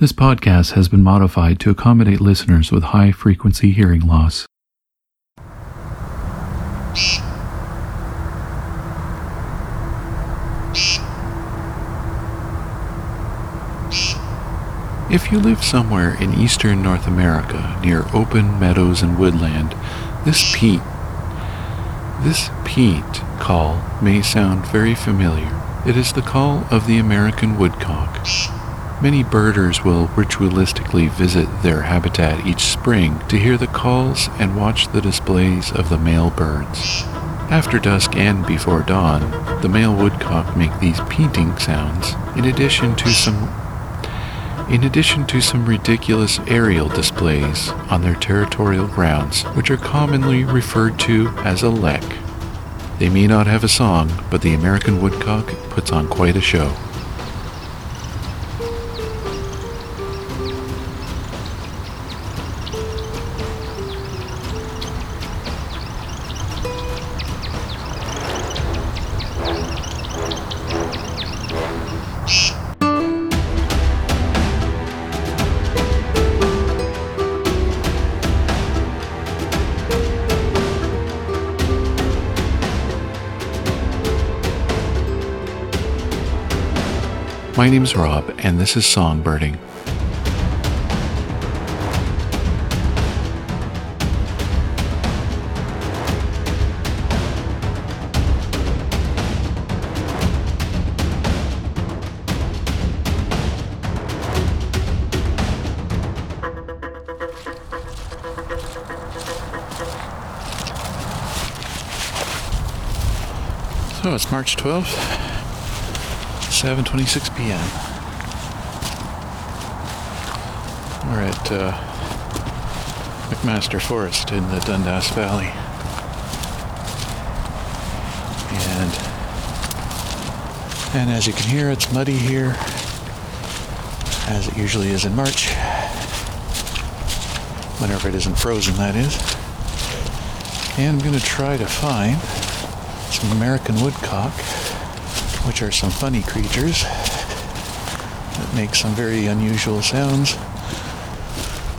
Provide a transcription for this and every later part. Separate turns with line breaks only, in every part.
This podcast has been modified to accommodate listeners with high frequency hearing loss. If you live somewhere in eastern North America near open meadows and woodland, this peent this peent call may sound very familiar. It is the call of the American woodcock. Many birders will ritualistically visit their habitat each spring to hear the calls and watch the displays of the male birds. After dusk and before dawn, the male woodcock make these peenting sounds in addition to some in addition to some ridiculous aerial displays on their territorial grounds, which are commonly referred to as a lek. They may not have a song, but the American woodcock puts on quite a show. My name's Rob, and this is Songbirding. So it's March 12th, 7:26 p.m. We're at uh, McMaster Forest in the Dundas Valley, and and as you can hear, it's muddy here, as it usually is in March, whenever it isn't frozen, that is. And I'm going to try to find some American woodcock which are some funny creatures that make some very unusual sounds.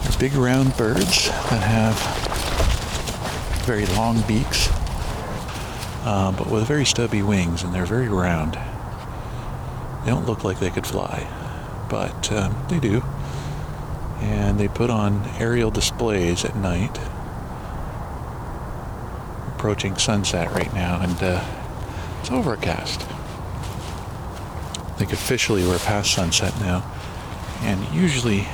They're big round birds that have very long beaks, uh, but with very stubby wings, and they're very round. They don't look like they could fly, but um, they do. And they put on aerial displays at night. Approaching sunset right now, and uh, it's overcast. Think officially we're past sunset now. And usually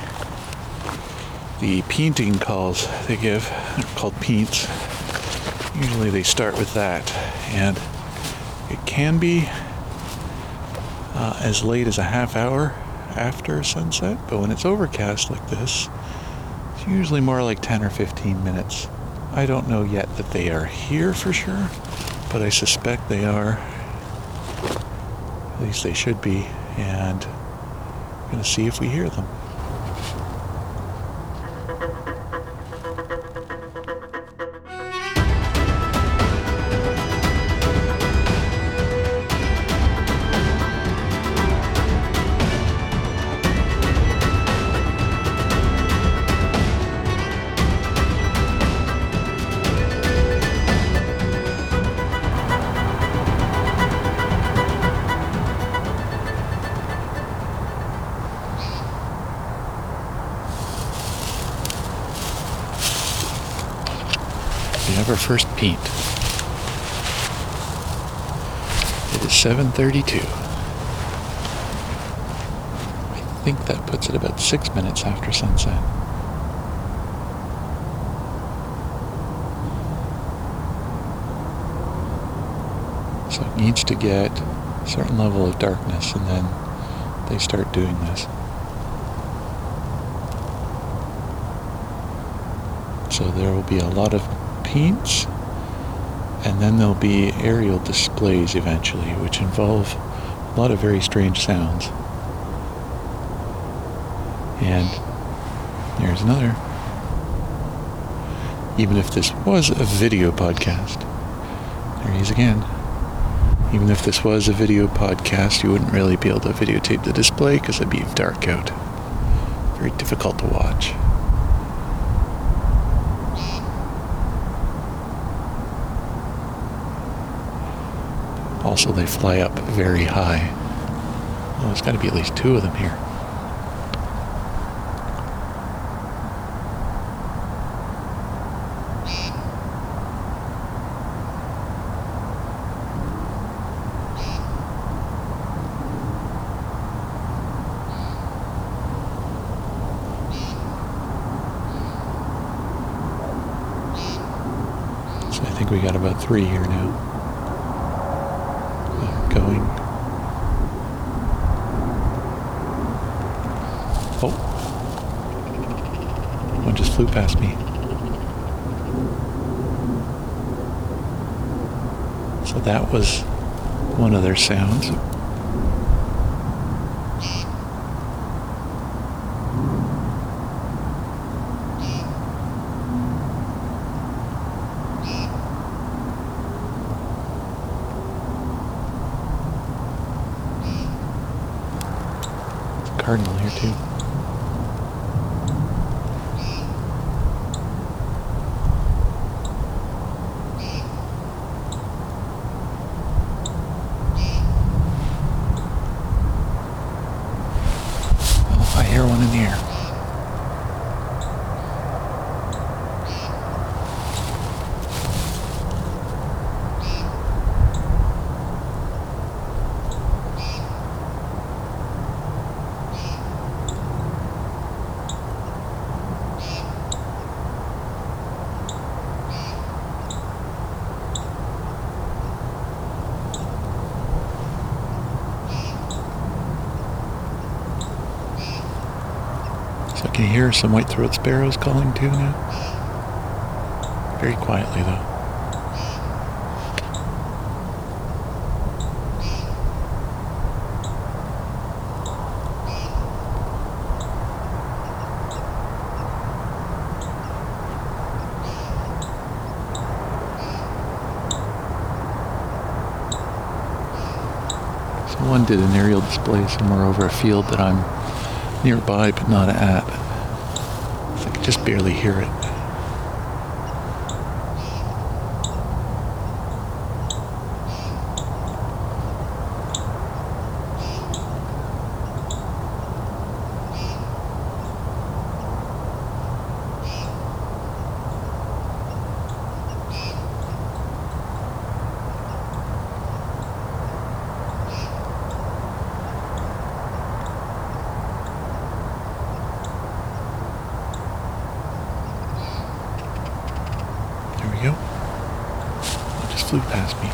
the peenting calls they give are called peents, Usually they start with that. And it can be uh, as late as a half hour after sunset, but when it's overcast like this, it's usually more like 10 or 15 minutes. I don't know yet that they are here for sure, but I suspect they are. At least they should be, and I'm going to see if we hear them. First peent. It is 7:32. I think that puts it about six minutes after sunset. So it needs to get a certain level of darkness, and then they start doing this. So there will be a lot of peents, and then there'll be aerial displays eventually, which involve a lot of very strange sounds. And there's another. Even if this was a video podcast, there he is again. Even if this was a video podcast, you wouldn't really be able to videotape the display because it'd be dark out. very difficult to watch. Also, they fly up very high. There's got to be at least two of them here. So I think we got about three here now. Uh, going. Oh. One just flew past me. So that was one of their sounds. Cardinal here too. Oh, I hear one in the air. Hear some white-throated sparrows calling too now. Very quietly though. So one did an aerial display somewhere over a field that I'm nearby but not at. Just barely hear it. There we go. It flew past me.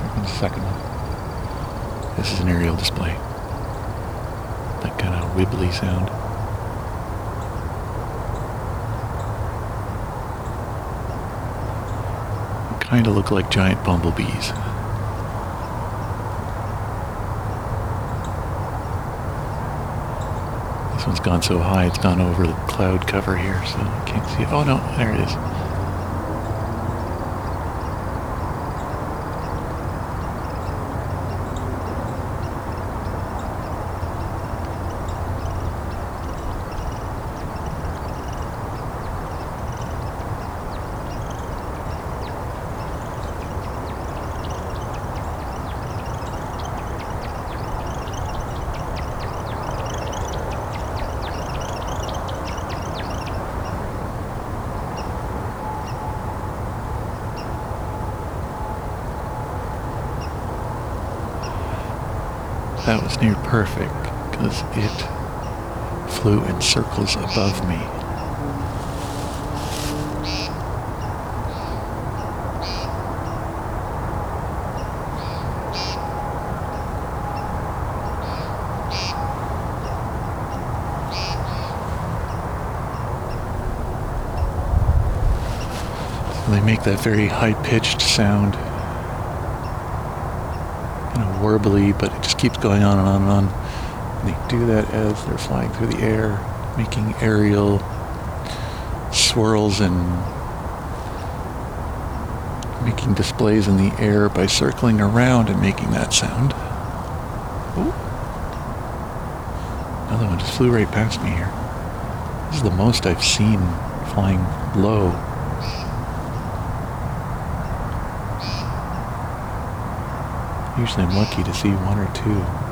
There comes the second one. This is an aerial display. That kind of wibbly sound. Kind of look like giant bumblebees. This one's gone so high it's gone over the cloud cover here, so I can't see it. Oh no, there it is. That was near perfect because it flew in circles above me. They make that very high pitched sound warbly, but it just keeps going on and on and on. And they do that as they're flying through the air, making aerial swirls and making displays in the air by circling around and making that sound. Ooh. Another one just flew right past me here. This is the most I've seen flying low. Usually I'm lucky to see one or two.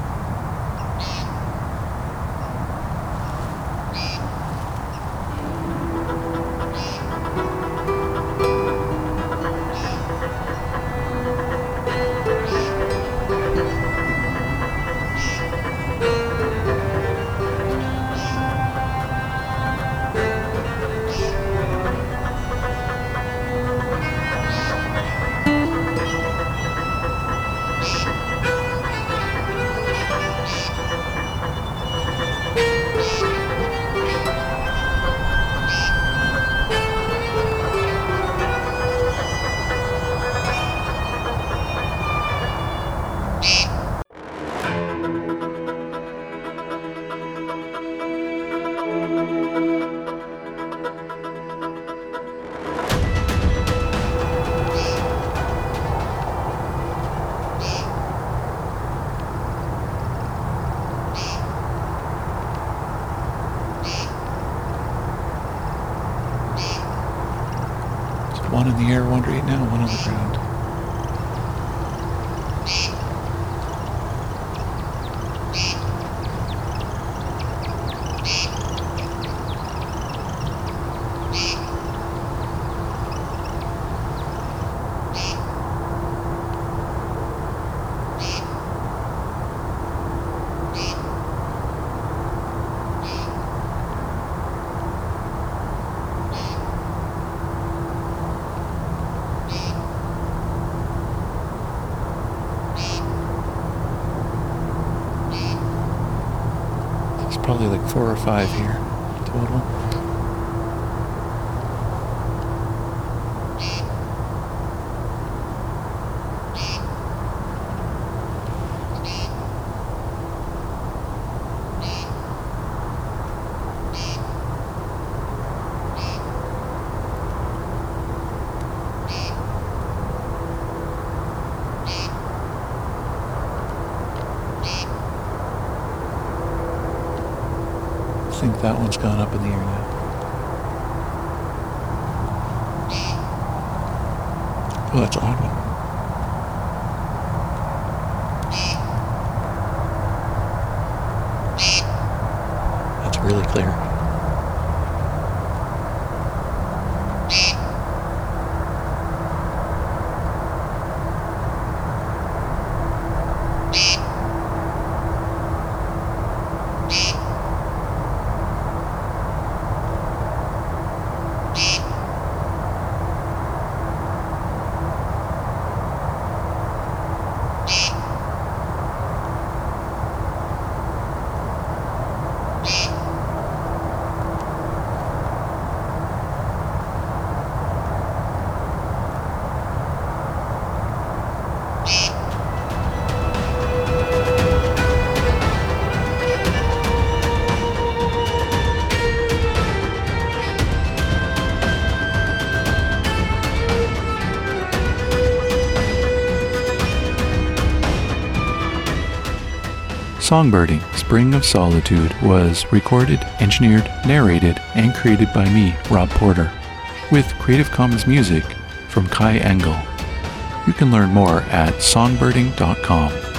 One in the air, one right now, one on the ground. Probably like four or five here total. Think that one's gone up in the air now. Oh, that's odd one. That's really clear. Songbirding Spring of Solitude was recorded, engineered, narrated, and created by me, Rob Porter, with Creative Commons music from Kai Engel. You can learn more at songbirding.com.